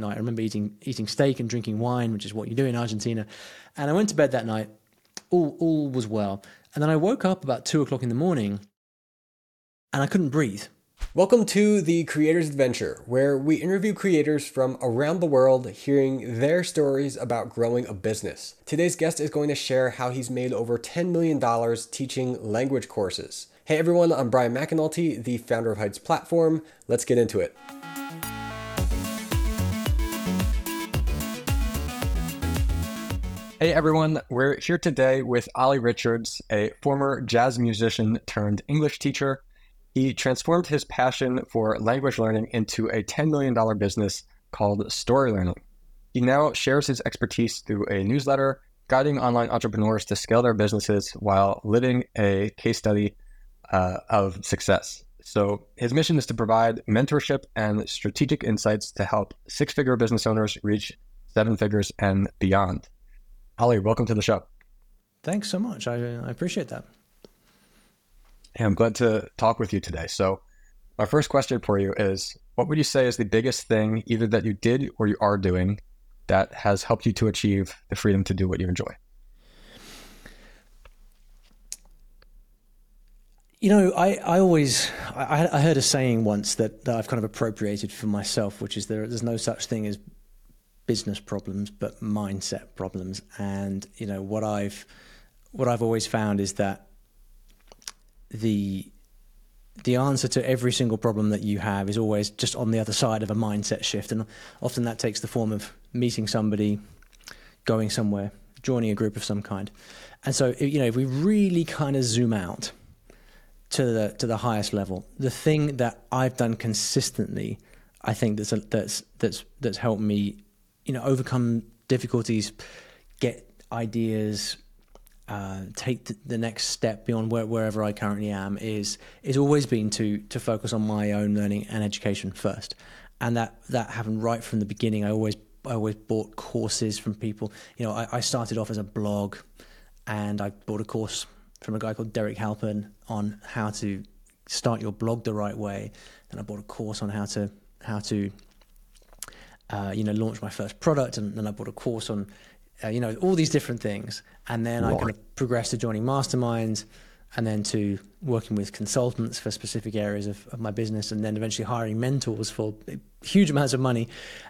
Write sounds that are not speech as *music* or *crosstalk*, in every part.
night. I remember eating eating steak and drinking wine, which is what you do in Argentina. And I went to bed that night. All all was well. And then I woke up about two o'clock in the morning, and I couldn't breathe. Welcome to the Creator's Adventure, where we interview creators from around the world, hearing their stories about growing a business. Today's guest is going to share how he's made over $10 million teaching language courses. Hey everyone, I'm Brian McAnulty, the founder of Heights Platform. Let's get into it. Hey everyone, we're here today with Olly Richards, a former jazz musician turned English teacher. He transformed his passion for language learning into a $10 million business called StoryLearning. He now shares his expertise through a newsletter, guiding online entrepreneurs to scale their businesses while living a case study uh, of success. So, his mission is to provide mentorship and strategic insights to help six figure business owners reach seven figures and beyond. Olly, welcome to the show. Thanks so much. I, I appreciate that. Hey, I'm glad to talk with you today. So, my first question for you is what would you say is the biggest thing, either that you did or you are doing, that has helped you to achieve the freedom to do what you enjoy? You know, I, I always I, I heard a saying once that, that I've kind of appropriated for myself, which is there there's no such thing as business problems, but mindset problems. And you know what I've what I've always found is that the the answer to every single problem that you have is always just on the other side of a mindset shift, and often that takes the form of meeting somebody, going somewhere, joining a group of some kind. And so, you know, if we really kind of zoom out to the to the highest level, the thing that I've done consistently, I think that's that's that's that's helped me you know, overcome difficulties, get ideas, uh, take the next step beyond where, wherever I currently am is is always been to to focus on my own learning and education first, and that that happened right from the beginning. I always I always bought courses from people. You know, I, I started off as a blog, and I bought a course from a guy called Derek Halpern on how to start your blog the right way. Then I bought a course on how to how to uh, you know, launched my first product, and then I bought a course on, uh, you know, all these different things, and then right. I kind of progressed to joining masterminds, and then to working with consultants for specific areas of, of my business, and then eventually hiring mentors for huge amounts of money,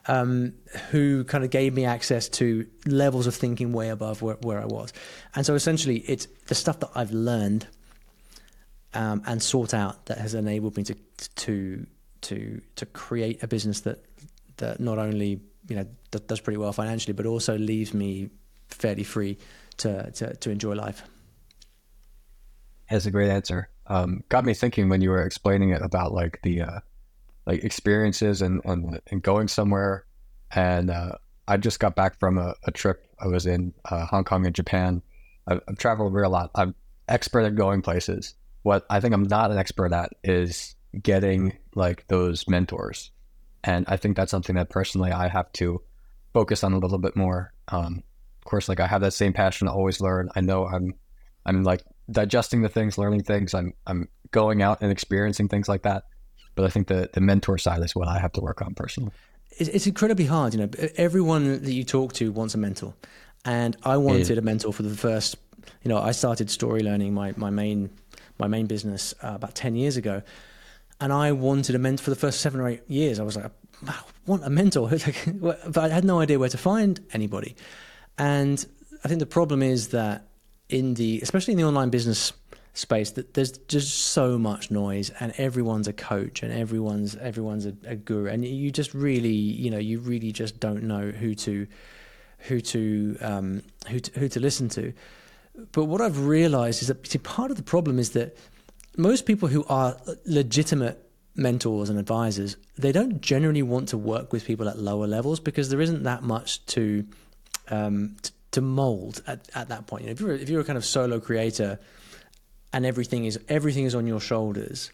um, who kind of gave me access to levels of thinking way above where, where I was, and so essentially, it's the stuff that I've learned. Um, and sought out that has enabled me to to to to create a business that that not only you know does pretty well financially, but also leaves me fairly free to to, to enjoy life. That's a great answer. Um, got me thinking when you were explaining it about like the uh, like experiences and, and, and going somewhere. And uh, I just got back from a, a trip. I was in uh, Hong Kong and Japan. I've, I've traveled a lot. I'm expert at going places. What I think I'm not an expert at is getting like those mentors and I think that's something that personally I have to focus on a little bit more. Um, of course, like I have that same passion to always learn. I know I'm, I'm like digesting the things, learning things. I'm, I'm going out and experiencing things like that. But I think the the mentor side is what I have to work on personally. It's incredibly hard. You know, everyone that you talk to wants a mentor, and I wanted a mentor for the first. You know, I started StoryLearning my my main my main business uh, about ten years ago, and I wanted a mentor for the first seven or eight years. I was like, I want a mentor, *laughs* but I had no idea where to find anybody. And I think the problem is that in the, especially in the online business space, that there's just so much noise, and everyone's a coach, and everyone's everyone's a, a guru, and you just really, you know, you really just don't know who to who to um, who to, who to listen to. But what I've realized is that see, part of the problem is that most people who are legitimate mentors and advisors, they don't generally want to work with people at lower levels because there isn't that much to um, to mold at, at that point. You know, if you're if you're a kind of solo creator and everything is everything is on your shoulders,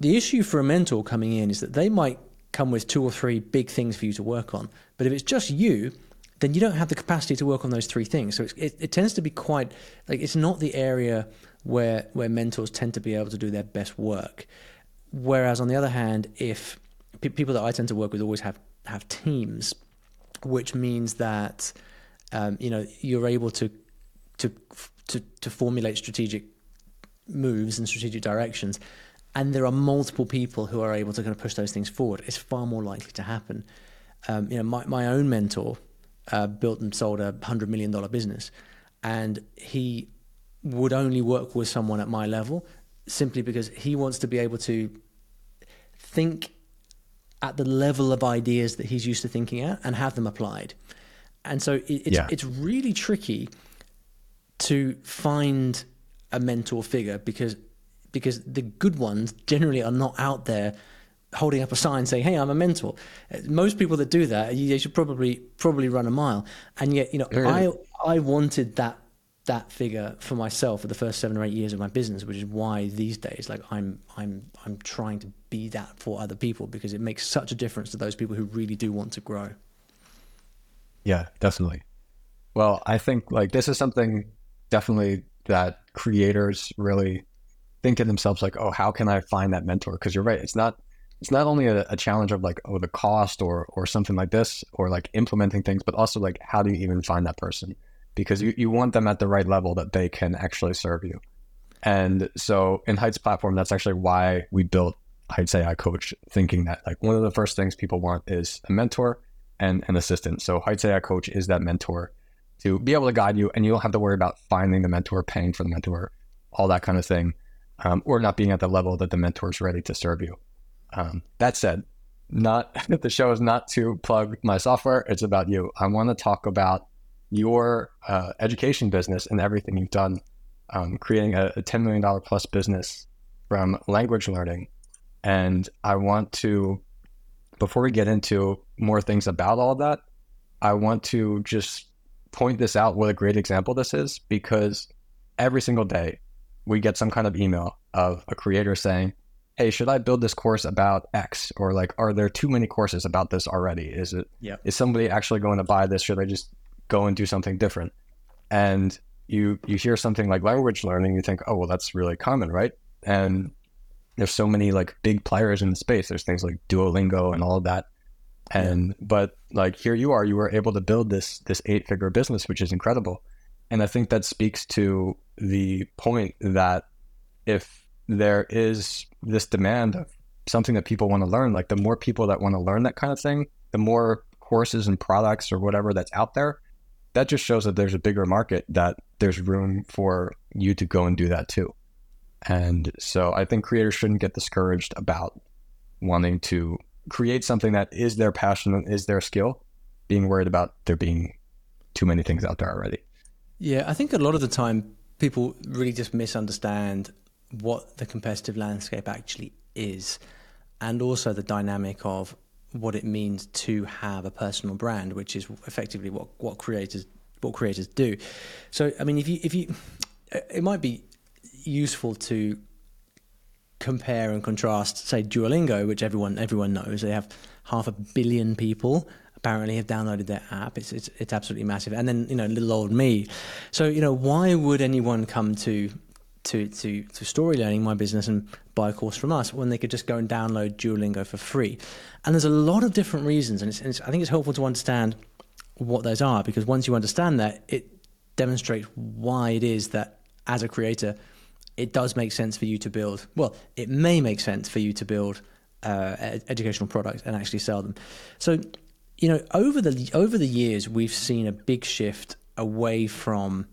the issue for a mentor coming in is that they might come with two or three big things for you to work on, but if it's just you, then you don't have the capacity to work on those three things. So it, it tends to be quite like it's not the area where where mentors tend to be able to do their best work. Whereas on the other hand, if people that I tend to work with always have have teams, which means that um, you know you're able to to to to formulate strategic moves and strategic directions, and there are multiple people who are able to kind of push those things forward. It's far more likely to happen. Um, you know, my my own mentor uh, built and sold a hundred million dollar business, and he would only work with someone at my level simply because he wants to be able to think at the level of ideas that he's used to thinking at and have them applied. And so it, it's yeah. it's really tricky to find a mentor figure because because the good ones generally are not out there holding up a sign saying, "Hey, I'm a mentor." Most people that do that, they should probably probably run a mile. And yet, you know, I I wanted that that figure for myself for the first seven or eight years of my business, which is why these days, like I'm I'm I'm trying to be that for other people because it makes such a difference to those people who really do want to grow. Yeah, definitely. Well, I think like this is something definitely that creators really think to themselves like, oh, how can I find that mentor? Because you're right, it's not it's not only a, a, challenge of like oh the cost or or something like this or like implementing things, but also like how do you even find that person? Because you, you want them at the right level that they can actually serve you. And so in Heights platform, that's actually why we built Heights AI Coach, thinking that like one of the first things people want is a mentor and an assistant. So Heights AI Coach is that mentor to be able to guide you, and you don't have to worry about finding the mentor, paying for the mentor, all that kind of thing, um, or not being at the level that the mentor is ready to serve you. Um, that said, not *laughs* the show is not to plug my software. It's about you. I want to talk about your uh, education business and everything you've done, um, creating a, a $10 million plus business from language learning. And I want to, before we get into more things about all that, I want to just point this out what a great example this is because every single day we get some kind of email of a creator saying, Hey, should I build this course about X? Or like, are there too many courses about this already? Is it yep. is somebody actually going to buy this? Should I just go and do something different? And you you hear something like language learning, you think, oh well, that's really common, right? And there's so many like big players in the space. There's things like Duolingo and all of that. And but like here you are, you were able to build this this eight figure business, which is incredible. And I think that speaks to the point that if there is this demand of something that people want to learn, like the more people that want to learn that kind of thing, the more courses and products or whatever that's out there, that just shows that there's a bigger market that there's room for you to go and do that too. And so I think creators shouldn't get discouraged about wanting to create something that is their passion and is their skill, being worried about there being too many things out there already. Yeah, I think a lot of the time people really just misunderstand what the competitive landscape actually is and also the dynamic of what it means to have a personal brand, which is effectively what, what creators what creators do. So, I mean, if you if you, it might be useful to compare and contrast, say Duolingo, which everyone everyone knows. They have half a billion people apparently have downloaded their app. It's it's it's absolutely massive. And then you know, little old me. So you know, why would anyone come to to to to StoryLearning my business and buy a course from us when they could just go and download Duolingo for free? And there's a lot of different reasons, and, it's, and it's, I think it's helpful to understand what those are because once you understand that, it demonstrates why it is that as a creator it does make sense for you to build. Well, it may make sense for you to build uh, educational products and actually sell them. So, you know, over the over the years, we've seen a big shift away from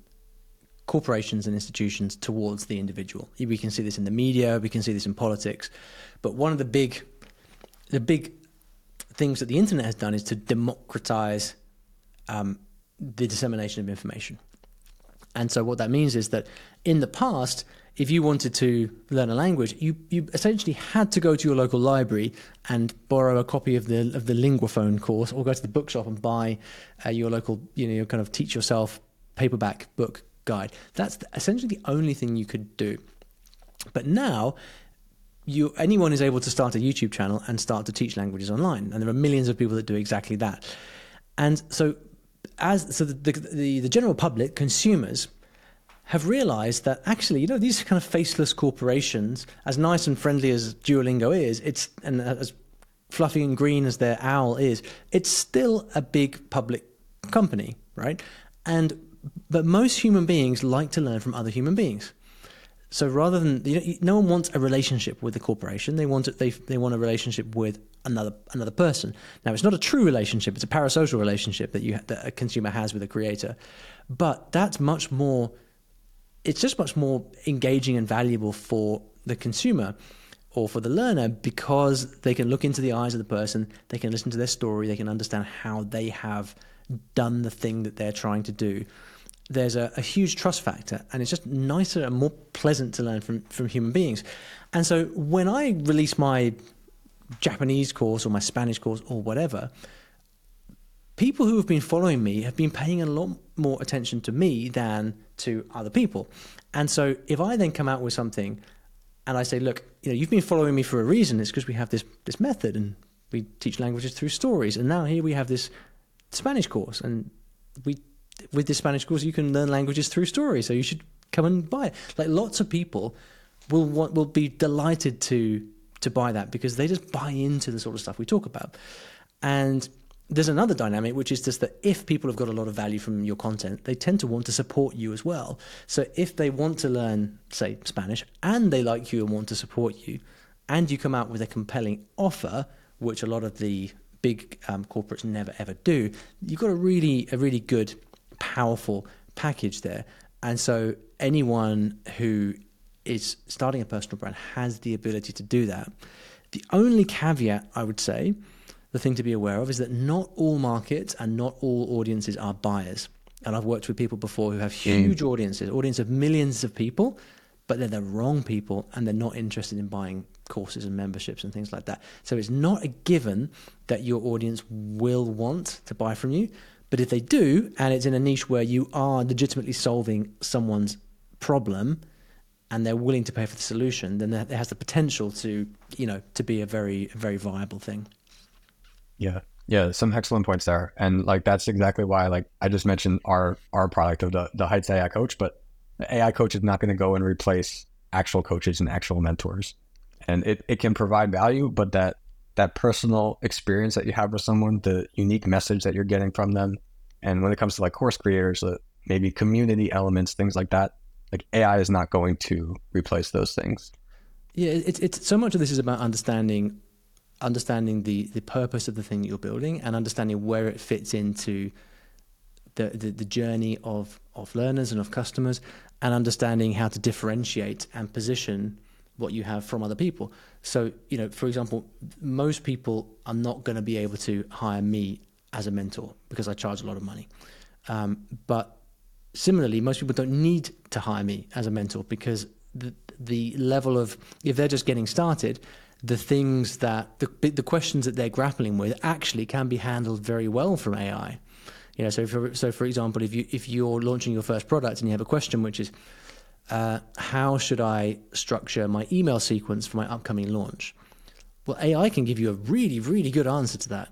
corporations and institutions towards the individual. We can see this in the media, we can see this in politics, but one of the big the big things that the internet has done is to democratize um, the dissemination of information. And so, what that means is that in the past, if you wanted to learn a language, you, you essentially had to go to your local library and borrow a copy of the of the Linguaphone course, or go to the bookshop and buy uh, your local, you know, your kind of teach yourself paperback book guide. That's essentially the only thing you could do. But now, you anyone is able to start a YouTube channel and start to teach languages online, and there are millions of people that do exactly that. And so, as so the the, the, general public, consumers have realized that actually, you know, these kind of faceless corporations, as nice and friendly as Duolingo is, it's and as fluffy and green as their owl is, it's still a big public company, right? And but most human beings like to learn from other human beings. So rather than you know, no one wants a relationship with the corporation, they want it, they they want a relationship with another another person. Now it's not a true relationship; it's a parasocial relationship that you that a consumer has with a creator. But that's much more. It's just much more engaging and valuable for the consumer or for the learner because they can look into the eyes of the person, they can listen to their story, they can understand how they have done the thing that they're trying to do. There's a, a huge trust factor, and it's just nicer and more pleasant to learn from, from human beings. And so when I release my Japanese course or my Spanish course or whatever, people who have been following me have been paying a lot more attention to me than to other people. And so if I then come out with something and I say, look, you know, you've been following me for a reason. It's because we have this this method, and we teach languages through stories. And now here we have this Spanish course, and we with the Spanish course you can learn languages through stories. So you should come and buy it. Like lots of people will want will be delighted to to buy that because they just buy into the sort of stuff we talk about. And there's another dynamic, which is just that if people have got a lot of value from your content, they tend to want to support you as well. So if they want to learn, say, Spanish, and they like you and want to support you, and you come out with a compelling offer, which a lot of the big um, corporates never ever do, you've got a really, a really good, powerful package there. And so anyone who is starting a personal brand has the ability to do that. The only caveat I would say the thing to be aware of is that not all markets and not all audiences are buyers. And I've worked with people before who have huge mm. audiences, audience of millions of people, but they're the wrong people and they're not interested in buying courses and memberships and things like that. So it's not a given that your audience will want to buy from you. But if they do, and it's in a niche where you are legitimately solving someone's problem and they're willing to pay for the solution, then it has the potential to, you know, to be a very, very viable thing. Yeah. Yeah, some excellent points there. And like that's exactly why like I just mentioned our our product of the the Heights AI coach, but the AI coach is not going to go and replace actual coaches and actual mentors. And it, it can provide value, but that that personal experience that you have with someone, the unique message that you're getting from them, and when it comes to like course creators, uh, maybe community elements, things like that, like AI is not going to replace those things. Yeah, it's it's so much of this is about understanding understanding the the purpose of the thing that you're building and understanding where it fits into the, the, the journey of of learners and of customers and understanding how to differentiate and position what you have from other people. So, you know, for example, most people are not going to be able to hire me as a mentor because I charge a lot of money. Um, but similarly, most people don't need to hire me as a mentor because the the level of if they're just getting started, the things that the the questions that they're grappling with actually can be handled very well from AI. You know, so for so for example, if you if you're launching your first product and you have a question which is uh, how should I structure my email sequence for my upcoming launch? Well, AI can give you a really really good answer to that.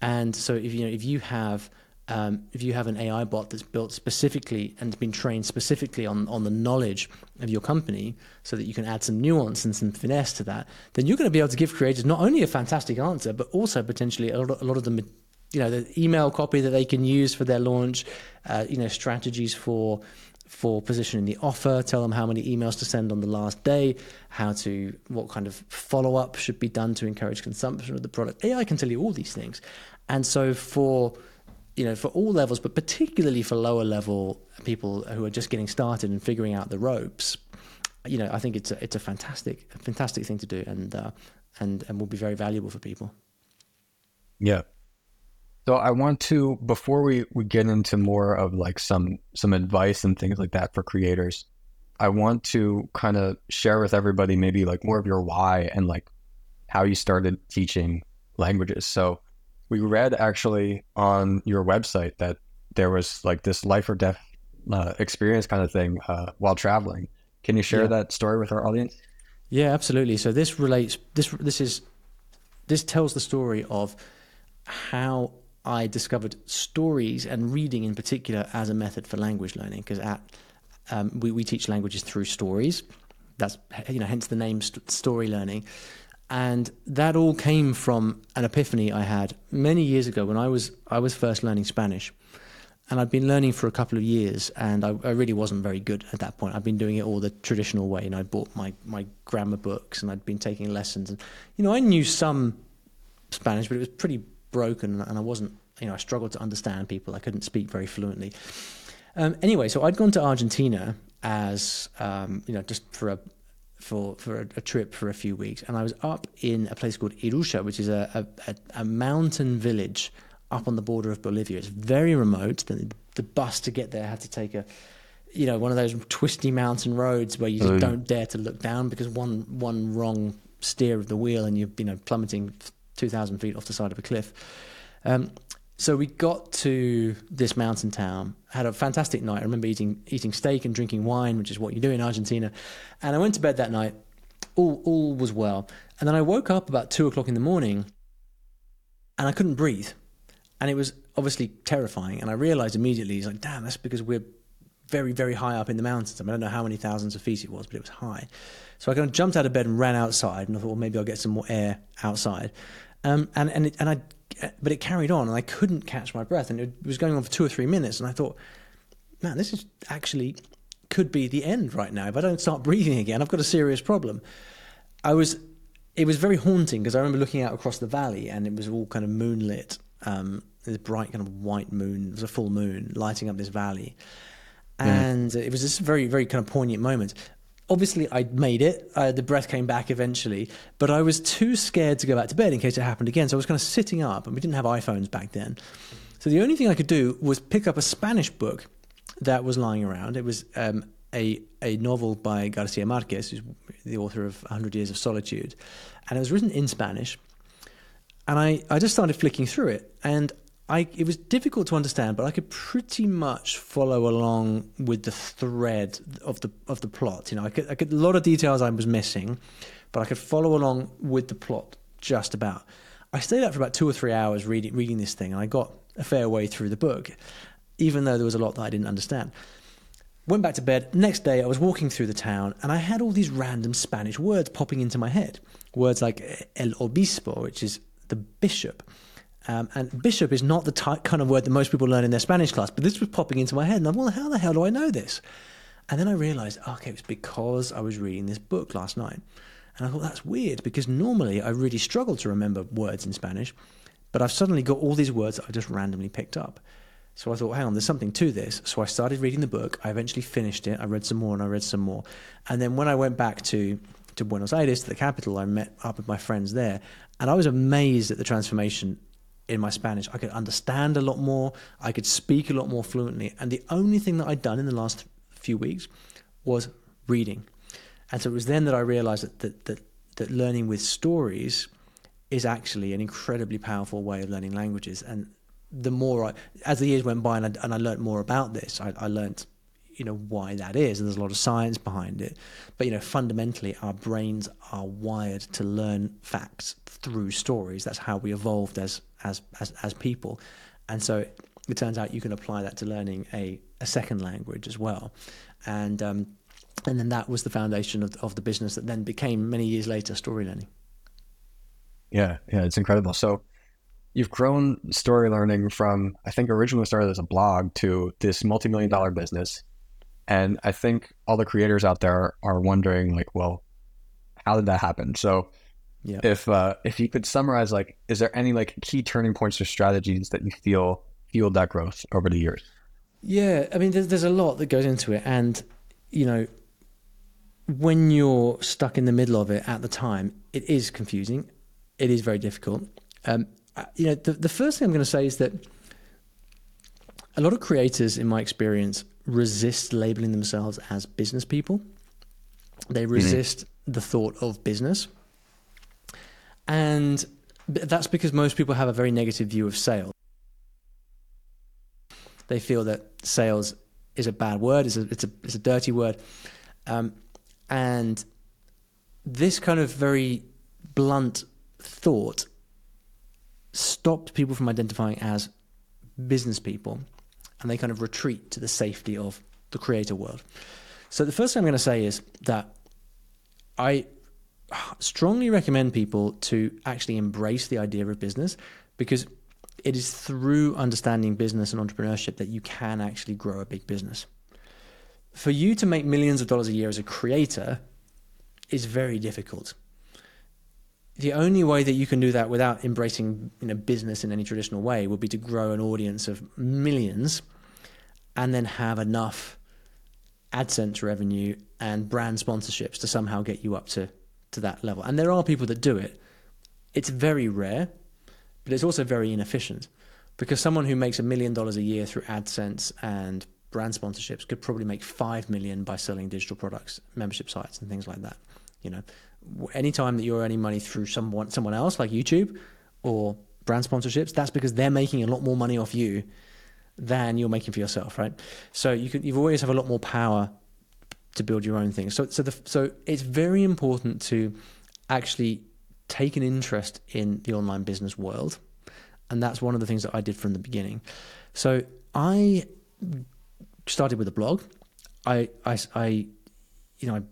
And so if you know if you have um, if you have an AI bot that's built specifically and has been trained specifically on, on the knowledge of your company so that you can add some nuance and some finesse to that, then you're going to be able to give creators not only a fantastic answer, but also potentially a lot a lot of the, you know, the email copy that they can use for their launch, uh, you know, strategies for for positioning the offer, tell them how many emails to send on the last day, how to, what kind of follow up should be done to encourage consumption of the product. AI can tell you all these things. And so for, you know, for all levels, but particularly for lower level people who are just getting started and figuring out the ropes, you know, I think it's a, it's a fantastic, fantastic thing to do, and uh, and and will be very valuable for people. Yeah. So I want to before we we get into more of like some some advice and things like that for creators, I want to kind of share with everybody maybe like more of your why and like how you started teaching languages. So we read actually on your website that there was like this life or death uh, experience kind of thing uh, while traveling. Can you share yeah. that story with our audience? Yeah, absolutely. So this relates. This this is this tells the story of how I discovered stories and reading in particular as a method for language learning. Because at um, we we teach languages through stories. That's you know hence the name st- StoryLearning. and that all came from an epiphany I had many years ago when I was I was first learning Spanish, and I'd been learning for a couple of years, and I, I really wasn't very good at that point. I'd been doing it all the traditional way, and I bought my my grammar books, and I'd been taking lessons, and you know I knew some Spanish, but it was pretty broken, and I wasn't you know I struggled to understand people. I couldn't speak very fluently. Um, anyway, so I'd gone to Argentina as um, you know just for a for for a, a, trip for a few weeks, and I was up in a place called Iruya, which is a, a, a mountain village up on the border of Bolivia. It's very remote. The, the, bus to get there had to take a, you know, one of those twisty mountain roads where you just oh, don't dare to look down because one one wrong steer of the wheel and you're you know plummeting two thousand feet off the side of a cliff. Um, so we got to this mountain town, had a fantastic night. I remember eating eating steak and drinking wine, which is what you do in Argentina. And I went to bed that night. All all was well. And then I woke up about two o'clock in the morning, and I couldn't breathe, and it was obviously terrifying. And I realized immediately, it's like, damn, that's because we're very very high up in the mountains. I, mean, I don't know how many thousands of feet it was, but it was high. So I kind of jumped out of bed and ran outside, and I thought, well, maybe I'll get some more air outside. Um, and and it, and I but it carried on and I couldn't catch my breath and it was going on for two or three minutes and I thought, man, this is actually could be the end right now. If I don't start breathing again, I've got a serious problem. I was, it was very haunting because I remember looking out across the valley and it was all kind of moonlit. Um, this bright kind of white moon. It was a full moon lighting up this valley, and it was this very, very kind of poignant moment obviously I made it. Uh, the breath came back eventually, but I was too scared to go back to bed in case it happened again. So I was kind of sitting up, and we didn't have iPhones back then. So the only thing I could do was pick up a Spanish book that was lying around. It was um, a a novel by Garcia Marquez, who's the author of 100 Years of Solitude, and it was written in Spanish. And I, I just started flicking through it, and I, it was difficult to understand, but I could pretty much follow along with the thread of the of the plot. You know, I could, I could a lot of details I was missing, but I could follow along with the plot just about. I stayed up for about two or three hours reading reading this thing, and I got a fair way through the book, even though there was a lot that I didn't understand. Went back to bed. Next day, I was walking through the town, and I had all these random Spanish words popping into my head. Words like eh, el obispo, which is the bishop um, and bishop is not the type, kind of word that most people learn in their Spanish class, but this was popping into my head. And I'm, well, how the hell do I know this? And then I realized, okay, it was because I was reading this book last night. And I thought, that's weird because normally I really struggle to remember words in Spanish, but I've suddenly got all these words that I just randomly picked up. So I thought, hang on, there's something to this. So I started reading the book. I eventually finished it. I read some more and I read some more. And then when I went back to, to Buenos Aires, to the capital, I met up with my friends there. And I was amazed at the transformation in my Spanish. I could understand a lot more. I could speak a lot more fluently. And the only thing that I'd done in the last few weeks was reading. And so it was then that I realized that, that, that, that learning with stories is actually an incredibly powerful way of learning languages. And the more I, as the years went by and I, and I learned more about this, I, I learned you know why that is and there's a lot of science behind it but you know fundamentally our brains are wired to learn facts through stories that's how we evolved as as as, as people. And so it turns out you can apply that to learning a, a second language as well. And um, and then that was the foundation of, of the business that then became many years later StoryLearning. Yeah yeah it's incredible. So you've grown StoryLearning from i think originally started as a blog to this multi-million dollar business. And I think all the creators out there are wondering, like, well, how did that happen? So, yeah. if uh, if you could summarize, like, is there any like key turning points or strategies that you feel fueled that growth over the years? Yeah, I mean, there's, there's a lot that goes into it, and you know, when you're stuck in the middle of it at the time, it is confusing. It is very difficult. Um, you know, the, the first thing I'm going to say is that a lot of creators, in my experience, resist labeling themselves as business people. They mm-hmm. resist mm-hmm. the thought of business. And that's because most people have a very negative view of sales. They feel that sales is a bad word, it's a, it's a, it's a dirty word. Um, and this kind of very blunt thought stopped people from identifying as business people and they kind of retreat to the safety of the creator world. So the first thing I'm going to say is that I strongly recommend people to actually embrace the idea of business because it is through understanding business and entrepreneurship that you can actually grow a big business. For you to make millions of dollars a year as a creator is very difficult. The only way that you can do that without embracing you know, business in any traditional way would be to grow an audience of millions and then have enough AdSense revenue and brand sponsorships to somehow get you up to, to that level. And there are people that do it. It's very rare, but it's also very inefficient because someone who makes a million dollars a year through AdSense and brand sponsorships could probably make 5 million by selling digital products, membership sites and things like that. You know, anytime that you're earning money through someone someone else like YouTube or brand sponsorships, that's because they're making a lot more money off you than you're making for yourself, right? So you can you always have a lot more power to build your own things. So so the so it's very important to actually take an interest in the online business world, and that's one of the things that I did from the beginning. So I started with a blog. I I, I you know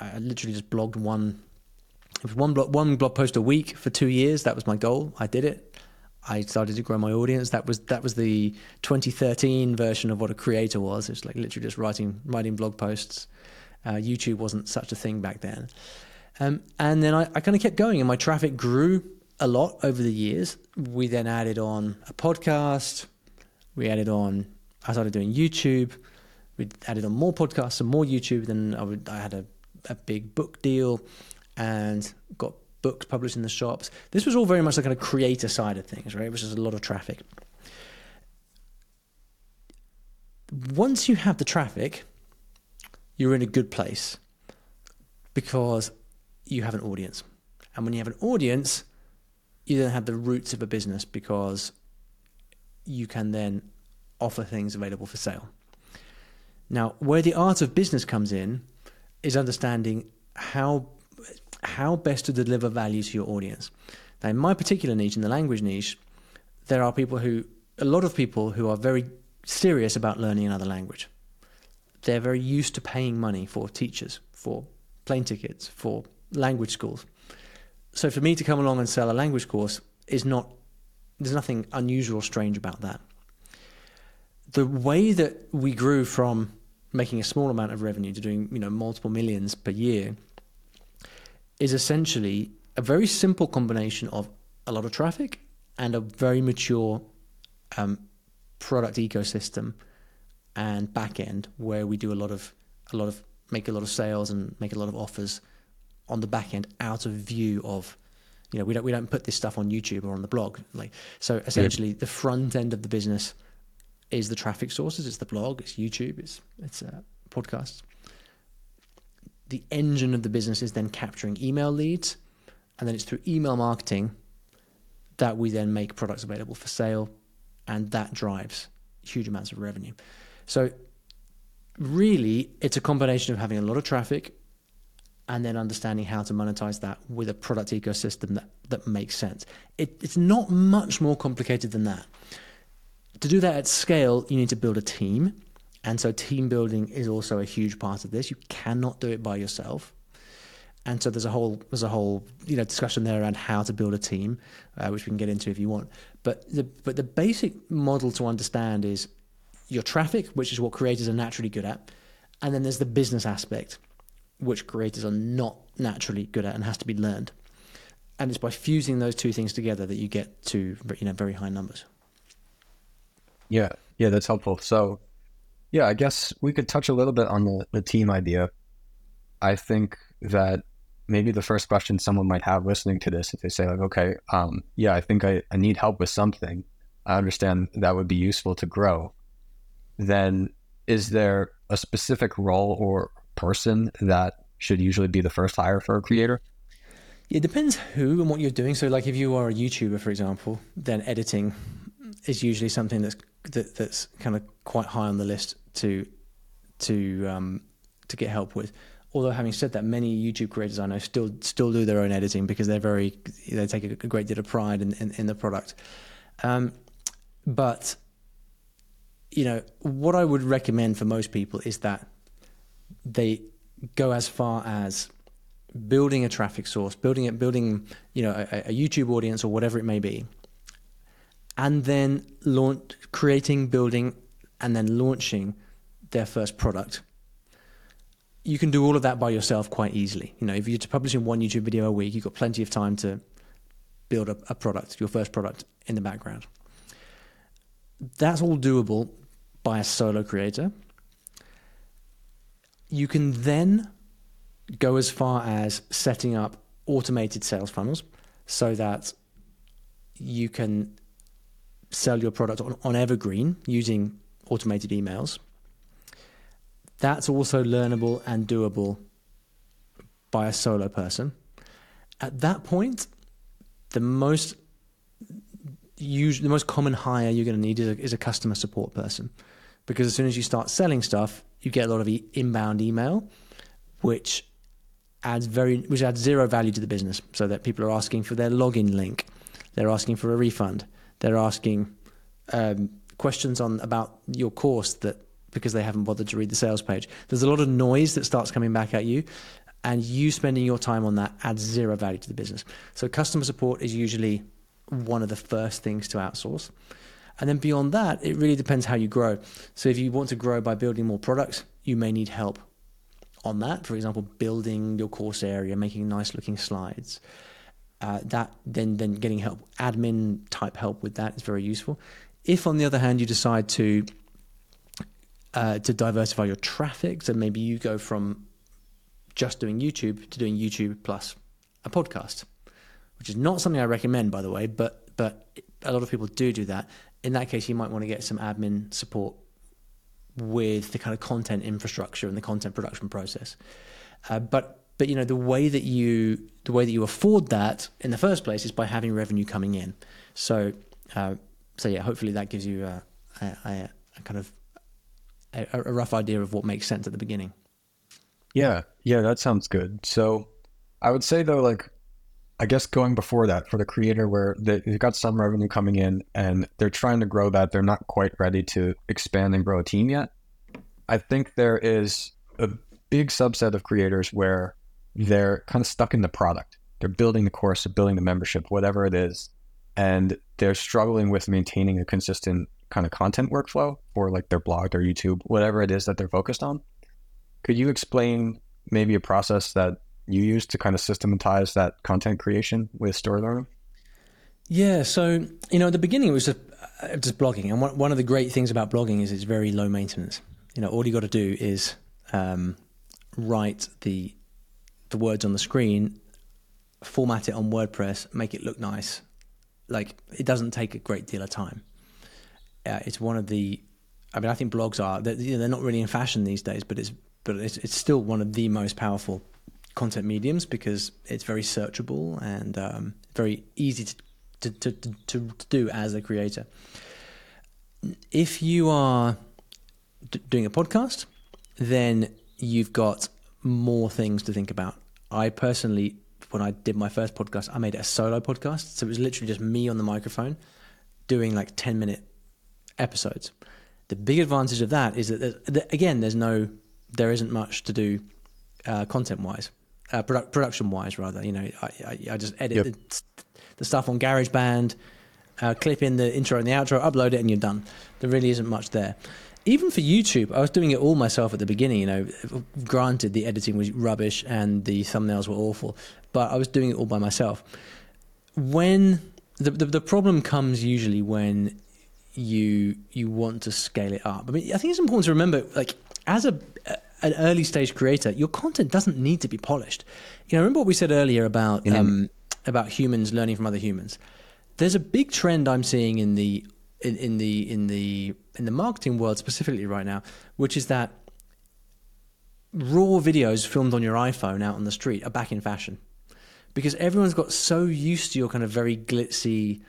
I, I literally just blogged one one blog one blog post a week for two years. That was my goal. I did it. I started to grow my audience. That was that was the 2013 version of what a creator was. It's like literally just writing writing blog posts. Uh, YouTube wasn't such a thing back then. Um, and then I, I kind of kept going, and my traffic grew a lot over the years. We then added on a podcast. We added on. I started doing YouTube. We added on more podcasts and more YouTube. Then I, would, I had a, a big book deal, and got books published in the shops. This was all very much the kind of creator side of things, right? Was just a lot of traffic. Once you have the traffic, you're in a good place because you have an audience. And when you have an audience, you then have the roots of a business because you can then offer things available for sale. Now, where the art of business comes in is understanding how how best to deliver value to your audience. Now, in my particular niche, in the language niche, there are people who, a lot of people who are very serious about learning another language. They're very used to paying money for teachers, for plane tickets, for language schools. So for me to come along and sell a language course is not, there's nothing unusual or strange about that. The way that we grew from making a small amount of revenue to doing, you know, multiple millions per year is essentially a very simple combination of a lot of traffic and a very mature um, product ecosystem and back end where we do a lot of a lot of make a lot of sales and make a lot of offers on the back end out of view of you know we don't we don't put this stuff on YouTube or on the blog like so essentially yeah. the front end of the business is the traffic sources it's the blog it's YouTube it's it's uh, podcasts the engine of the business is then capturing email leads, and then it's through email marketing that we then make products available for sale, and that drives huge amounts of revenue. So, really, it's a combination of having a lot of traffic and then understanding how to monetize that with a product ecosystem that, that makes sense. It, it's not much more complicated than that. To do that at scale, you need to build a team and so team building is also a huge part of this. You cannot do it by yourself. And so there's a whole there's a whole you know discussion there around how to build a team, uh, which we can get into if you want. But the but the basic model to understand is your traffic, which is what creators are naturally good at, and then there's the business aspect, which creators are not naturally good at and has to be learned. And it's by fusing those two things together that you get to you know very high numbers. Yeah, yeah, that's helpful. So yeah, I guess we could touch a little bit on the, the team idea. I think that maybe the first question someone might have listening to this, if they say like, okay, um, yeah, I think I, I need help with something. I understand that would be useful to grow. Then is there a specific role or person that should usually be the first hire for a creator? It depends who and what you're doing. So, like if you are a YouTuber, for example, then editing is usually something that's that, that's kind of quite high on the list to to um, to get help with. Although having said that, many YouTube creators I know still still do their own editing because they're very they take a, great deal of pride in, in, in the product. Um, but you know what I would recommend for most people is that they go as far as building a traffic source, building it, building you know a, a YouTube audience or whatever it may be, and then launch, creating, building, and then launching their first product. You can do all of that by yourself quite easily. You know, if you're publishing one YouTube video a week, you've got plenty of time to build a, a product, your first product in the background. That's all doable by a solo creator. You can then go as far as setting up automated sales funnels so that you can sell your product on, on Evergreen using automated emails. That's also learnable and doable by a solo person. At that point, the most the most common hire you're going to need is a, is a customer support person because as soon as you start selling stuff, you get a lot of e- inbound email, which adds very which adds zero value to the business. So that people are asking for their login link, they're asking for a refund, they're asking um, questions on about your course that because they haven't bothered to read the sales page. There's a lot of noise that starts coming back at you, and you spending your time on that adds zero value to the business. So customer support is usually one of the first things to outsource. And then beyond that, it really depends how you grow. So if you want to grow by building more products, you may need help on that. For example, building your course area, making nice looking slides. Uh, that then then getting help, admin type help with that is very useful. If on the other hand you decide to uh, to diversify your traffic, so maybe you go from just doing YouTube to doing YouTube plus a podcast, which is not something I recommend, by the way, but but a lot of people do do that. In that case, you might want to get some admin support with the kind of content infrastructure and the content production process. Uh, but but you know the way that you the way that you afford that in the first place is by having revenue coming in. So uh, so yeah, hopefully that gives you a, a, a kind of a, rough idea of what makes sense at the beginning. Yeah, yeah, that sounds good. So I would say though, like, I guess going before that for the creator where they, have got some revenue coming in and they're trying to grow that, they're not quite ready to expand and grow a team yet. I think there is a big subset of creators where they're kind of stuck in the product. They're building the course, they're building the membership, whatever it is, and they're struggling with maintaining a consistent kind of content workflow for like their blog, their YouTube, whatever it is that they're focused on. Could you explain maybe a process that you use to kind of systematize that content creation with story? Yeah, so you know, at the beginning it was just, uh, just blogging, and one, one of the great things about blogging is it's very low maintenance. You know, all you got to do is um, write the the words on the screen, format it on WordPress, make it look nice. Like it doesn't take a great deal of time. Uh, it's one of the, I mean, I think blogs are they're, you know, they're not really in fashion these days, but it's but it's, it's still one of the most powerful content mediums because it's very searchable and um, very easy to to, to, to, to do as a creator. If you are d- doing a podcast, then you've got more things to think about. I personally, when I did my first podcast, I made it a solo podcast. So it was literally just me on the microphone doing like 10 minute episodes. The big advantage of that is that, again, there's no, there isn't much to do uh, content wise uh, produ- production wise, rather. You know, I, I, I just edit yep. the, the, stuff on GarageBand, uh, clip in the intro and the outro, upload it, and you're done. There really isn't much there. Even for YouTube, I was doing it all myself at the beginning. You know, granted the editing was rubbish and the thumbnails were awful, but I was doing it all by myself. When the, the, the problem comes usually when you you want to scale it up. I mean, I think it's important to remember, like as a an early stage creator, your content doesn't need to be polished. You know, remember what we said earlier about um, about humans learning from other humans. There's a big trend I'm seeing in the in, in the in the in the marketing world specifically right now, which is that raw videos filmed on your iPhone out on the street are back in fashion because everyone's got so used to your kind of very glitzy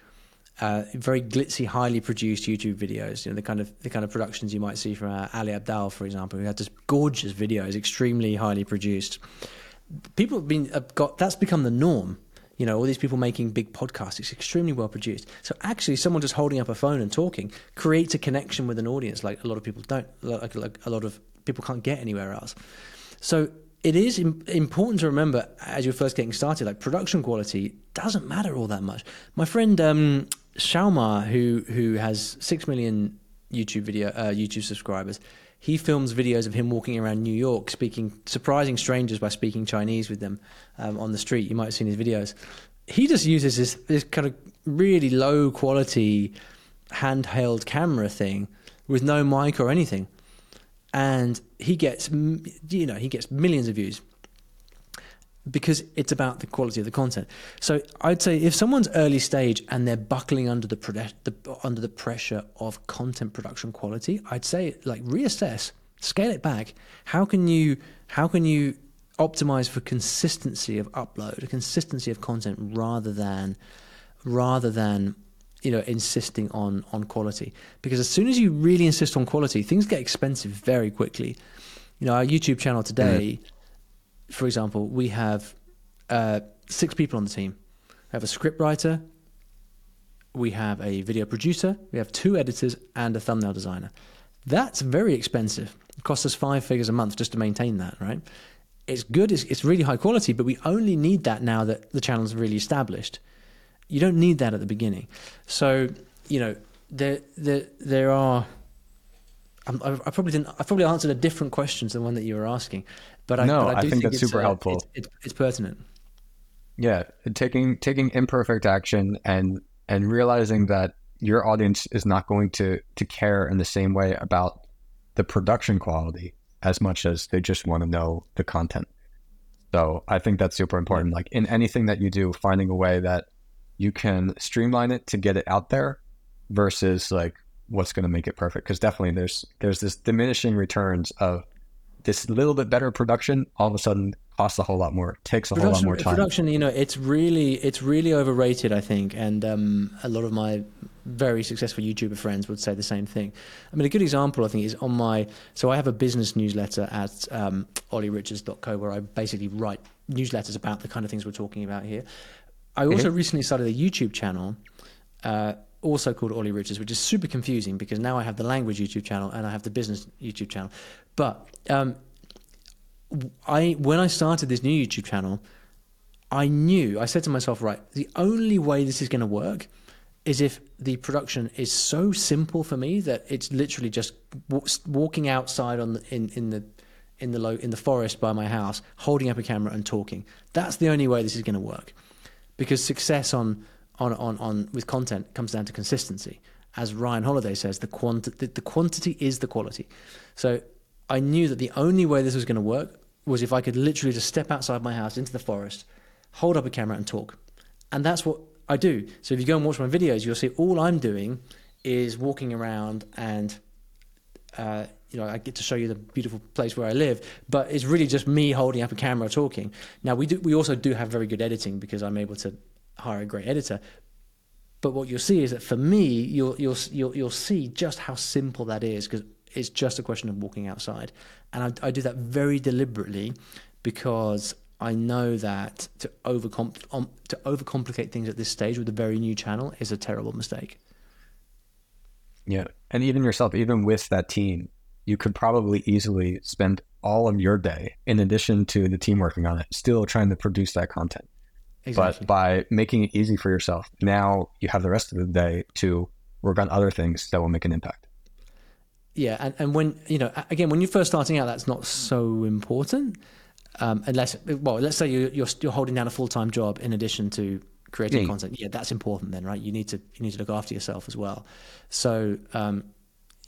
uh, very glitzy, highly produced YouTube videos. You know the kind of the kind of productions you might see from uh, Ali Abdaal, for example, who had just gorgeous videos, extremely highly produced. People have been have got that's become the norm. You know, all these people making big podcasts, it's extremely well produced. So actually, someone just holding up a phone and talking creates a connection with an audience like a lot of people don't, like, like a lot of people can't get anywhere else. So it is Im- important to remember as you're first getting started, like production quality doesn't matter all that much. My friend um, Shaumar, who who has six million YouTube video uh, YouTube subscribers, he films videos of him walking around New York, speaking surprising strangers by speaking Chinese with them um, on the street. You might have seen his videos. He just uses this this kind of really low quality handheld camera thing with no mic or anything and he gets you know he gets millions of views because it's about the quality of the content. So I'd say if someone's early stage and they're buckling under the, the under the pressure of content production quality, I'd say like reassess, scale it back. How can you how can you optimize for consistency of upload, a consistency of content rather than rather than you know insisting on on quality because as soon as you really insist on quality things get expensive very quickly you know our youtube channel today mm. For example we have uh, six people on the team we have a script writer we have a video producer we have two editors and a thumbnail designer that's very expensive it costs us five figures a month just to maintain that right it's good it's, it's really high quality but we only need that now that the channel's really established you don't need that at the beginning. So you know there there there are. I, probably didn't. I probably answered a different question to the one that you were asking, but I, no, but I, I think, that's super uh, helpful. It's, it's, it's pertinent. Yeah, taking taking imperfect action and and realizing that your audience is not going to to care in the same way about the production quality as much as they just want to know the content. So I think that's super important. Like in anything that you do, finding a way that you can streamline it to get it out there versus like what's going to make it perfect because definitely there's there's this diminishing returns of this little bit better production all of a sudden costs a whole lot more. Takes a production, whole lot more time. production you know it's really it's really overrated i think and um, a lot of my very successful youtuber friends would say the same thing. I mean a good example i think is on my so i have a business newsletter at um, ollyrichards.co where i basically write newsletters about the kind of things we're talking about here. I also mm-hmm. recently started a YouTube channel, uh, also called Olly Richards, which is super confusing because now I have the language YouTube channel and I have the business YouTube channel. But um, I when I started this new YouTube channel, I knew I said to myself, right, the only way this is going to work is if the production is so simple for me that it's literally just walking outside on the, in in the in the low, in the forest by my house, holding up a camera and talking. That's the only way this is going to work because success on on on, on with content comes down to consistency. As Ryan Holiday says, the quantity the quantity is the quality. So I knew that the only way this was going to work was if I could literally just step outside my house into the forest, hold up a camera and talk. And that's what I do. So if you go and watch my videos, you'll see all I'm doing is walking around and uh, you know, I get to show you the beautiful place where I live, but it's really just me holding up a camera talking. Now we do, we also do have very good editing because I'm able to hire a great editor. But what you'll see is that for me, you'll you'll you'll, you'll see just how simple that is because it's just a question of walking outside, and I, I do that very deliberately because I know that to overcom- um, to overcomplicate things at this stage with a very new channel is a terrible mistake. Yeah, and even yourself, even with that team, you could probably easily spend all of your day, in addition to the team working on it, still trying to produce that content. Exactly. But by making it easy for yourself, now you have the rest of the day to work on other things that will make an impact. Yeah, and, and when you know, again, when you're first starting out, that's not so important, um, unless well, let's say you're, you're you're holding down a full time job in addition to creating yeah. content. Yeah, that's important then, right? You need to you need to look after yourself as well. So um,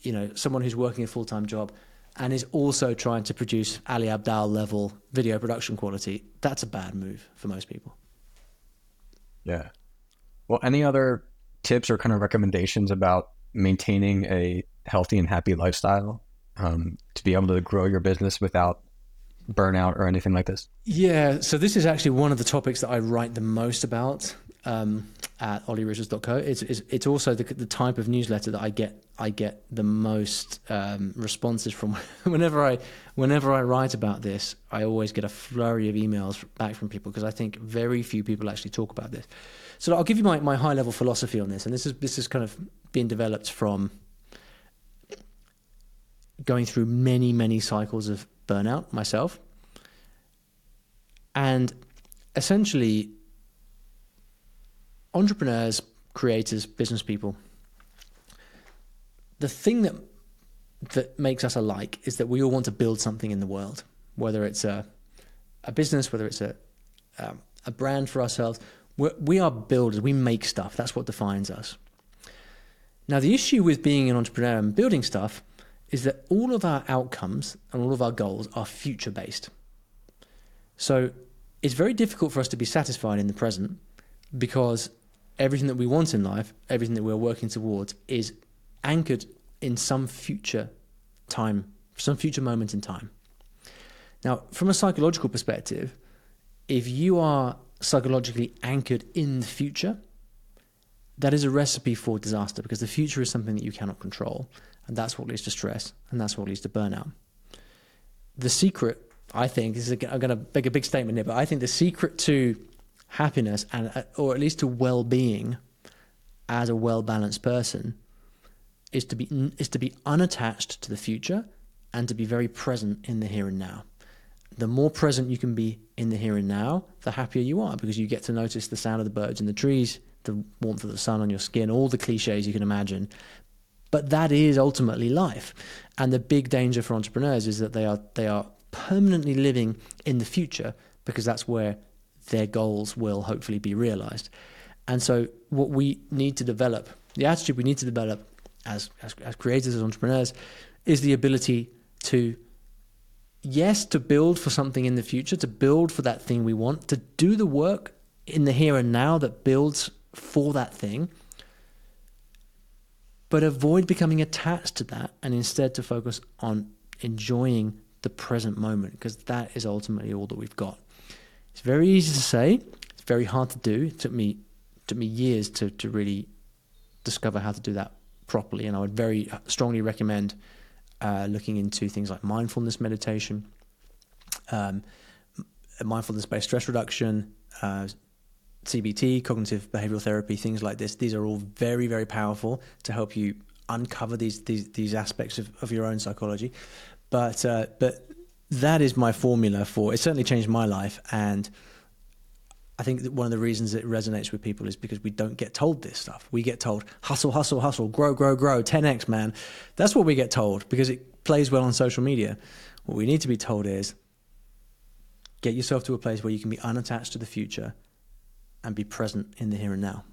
you know, someone who's working a full time job and is also trying to produce Ali Abdaal level video production quality, that's a bad move for most people. Yeah. Well, any other tips or kind of recommendations about maintaining a healthy and happy lifestyle um, to be able to grow your business without burnout or anything like this? Yeah. So this is actually one of the topics that I write the most about um, at ollyrichards.co. It's, it's, it's also the, the type of newsletter that I get I get the most um, responses from. *laughs* whenever I whenever I write about this, I always get a flurry of emails back from people because I think very few people actually talk about this. So I'll give you my, my high level philosophy on this, and this is this is kind of being developed from going through many many cycles of burnout myself. And essentially, entrepreneurs, creators, business people, the thing that that makes us alike is that we all want to build something in the world, whether it's a a business, whether it's a um, a brand for ourselves. We're, we are builders. We make stuff. That's what defines us. Now, the issue with being an entrepreneur and building stuff is that all of our outcomes and all of our goals are future based. So it's very difficult for us to be satisfied in the present because everything that we want in life, everything that we're working towards, is anchored in some future time, some future moment in time. Now, from a psychological perspective, if you are psychologically anchored in the future, that is a recipe for disaster because the future is something that you cannot control. And that's what leads to stress and that's what leads to burnout. The secret, I think, is I'm going to make a big statement here, but I think the secret to happiness and, uh, or at least to well being as a well balanced person is to be is to be unattached to the future and to be very present in the here and now. The more present you can be in the here and now, the happier you are because you get to notice the sound of the birds in the trees, the warmth of the sun on your skin, all the cliches you can imagine. But that is ultimately life. And the big danger for entrepreneurs is that they are they are permanently living in the future because that's where their goals will hopefully be realized. And so what we need to develop, the attitude we need to develop as, as, as creators, as entrepreneurs, is the ability to yes, to build for something in the future, to build for that thing we want, to do the work in the here and now that builds for that thing, but avoid becoming attached to that and instead to focus on enjoying the present moment because that is ultimately all that we've got. It's very easy to say, it's very hard to do. It took me took me years to to really discover how to do that properly, and I would very strongly recommend uh, looking into things like mindfulness meditation, um, mindfulness based stress reduction, uh, CBT, cognitive behavioral therapy, things like this. These are all very, very powerful to help you uncover these these, these aspects of, of your own psychology. But uh, but that is my formula for it. Certainly changed my life, and I think that one of the reasons it resonates with people is because we don't get told this stuff. We get told hustle, hustle, hustle, grow, grow, grow, 10x, man. That's what we get told because it plays well on social media. What we need to be told is get yourself to a place where you can be unattached to the future and be present in the here and now.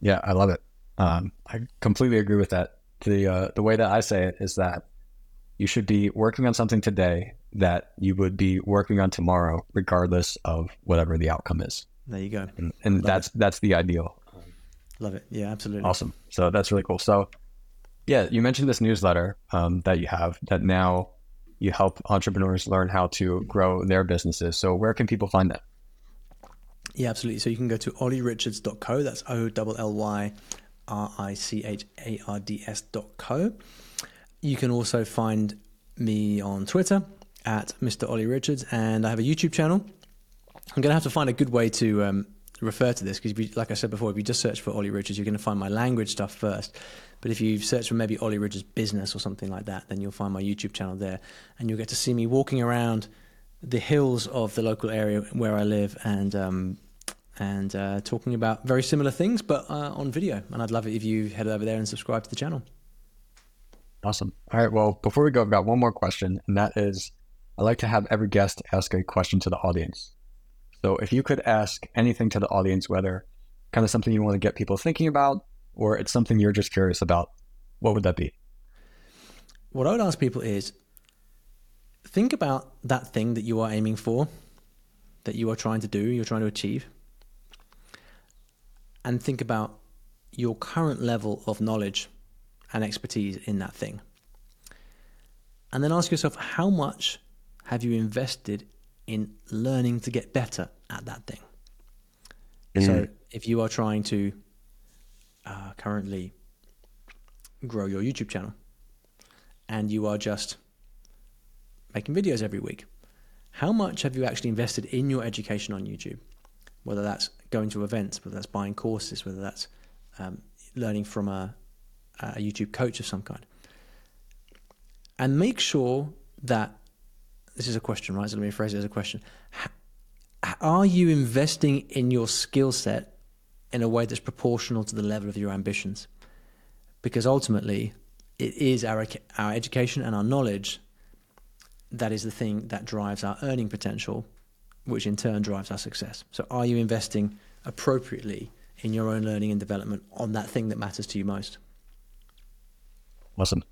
Yeah, I love it. Um, I completely agree with that. The uh, the way that I say it is that you should be working on something today that you would be working on tomorrow, regardless of whatever the outcome is. There you go. And, and that's it. that's the ideal. Love it. Yeah, absolutely. Awesome. So that's really cool. So, yeah, you mentioned this newsletter um, that you have that now you help entrepreneurs learn how to grow their businesses. So, where can people find that? Yeah, absolutely. So you can go to ollyrichards.co. That's O L L Y R I C H A R D S.co. You can also find me on Twitter at Mr. Olly Richards, and I have a YouTube channel. I'm going to have to find a good way to um, refer to this because, like I said before, if you just search for Olly Richards, you're going to find my language stuff first. But if you search for maybe Olly Richards business or something like that, then you'll find my YouTube channel there, and you'll get to see me walking around the hills of the local area where I live and um, and uh, talking about very similar things, but uh, on video. And I'd love it if you head over there and subscribe to the channel. Awesome. All right. Well, before we go, I've got one more question, and that is I like to have every guest ask a question to the audience. So if you could ask anything to the audience, whether kind of something you want to get people thinking about or it's something you're just curious about, what would that be? What I would ask people is think about that thing that you are aiming for, that you are trying to do, you're trying to achieve, and think about your current level of knowledge and expertise in that thing. And then ask yourself how much have you invested in learning to get better at that thing? Mm. So if you are trying to uh, currently grow your YouTube channel and you are just making videos every week, how much have you actually invested in your education on YouTube? Whether that's going to events, whether that's buying courses, whether that's um, learning from a, a YouTube coach of some kind. And make sure that this is a question, right? So let me phrase it as a question. Are you investing in your skill set in a way that's proportional to the level of your ambitions? Because ultimately, it is our our education and our knowledge that is the thing that drives our earning potential, which in turn drives our success. So, are you investing appropriately in your own learning and development on that thing that matters to you most? Awesome.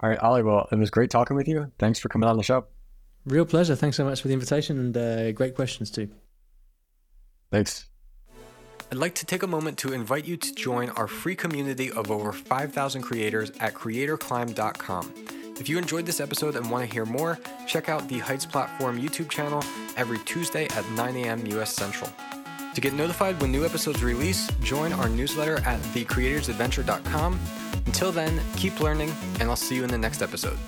All right, Olly. Well, it was great talking with you. Thanks for coming on the show. Real pleasure. Thanks so much for the invitation and uh, great questions too. Thanks. I'd like to take a moment to invite you to join our free community of over 5,000 creators at creatorclimb.com. If you enjoyed this episode and want to hear more, check out the Heights Platform YouTube channel every Tuesday at 9 a.m. US Central. To get notified when new episodes release, join our newsletter at thecreatorsadventure.com. Until then, keep learning, and I'll see you in the next episode.